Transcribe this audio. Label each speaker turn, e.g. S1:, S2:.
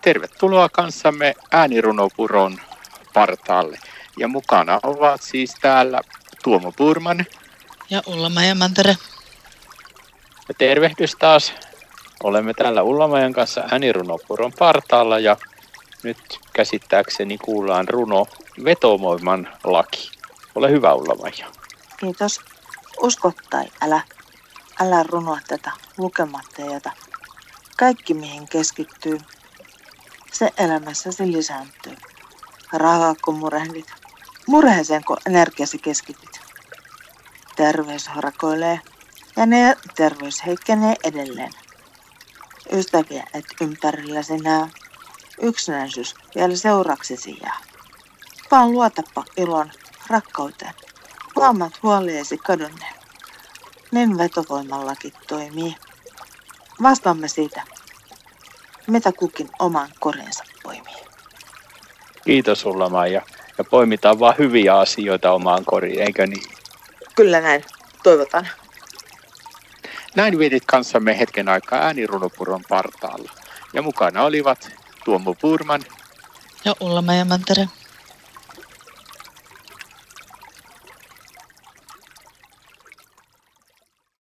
S1: Tervetuloa kanssamme äänirunopuron partaalle. Ja mukana ovat siis täällä Tuomo Purman.
S2: Ja Ullamajan Mantere.
S1: Ja tervehdys taas. Olemme täällä Ullamajan kanssa äänirunopuron partaalla ja nyt käsittääkseni kuullaan runo Vetomoiman laki. Ole hyvä Ullamaja.
S3: Kiitos. Usko tai älä. Älä runoa tätä lukematta jätä. Kaikki mihin keskittyy, se elämässäsi lisääntyy. Rahaa kun murehdit, murheeseen kun energiasi keskityt. Terveys harakoilee ja ne terveys heikkenee edelleen. Ystäviä et ympärilläsi näe, yksinäisyys vielä seuraksesi jää. Vaan luotappa ilon rakkauteen, huomaat huoliesi kadonneen. Niin vetovoimallakin toimii. Vastaamme siitä, mitä kukin oman korinsa poimii.
S1: Kiitos sulla Maija. Ja poimitaan vaan hyviä asioita omaan koriin, eikö niin?
S3: Kyllä näin. Toivotan.
S1: Näin vietit kanssamme hetken aikaa äänirunopuron partaalla. Ja mukana olivat Tuomo Purman
S2: ja Ulla Mantere.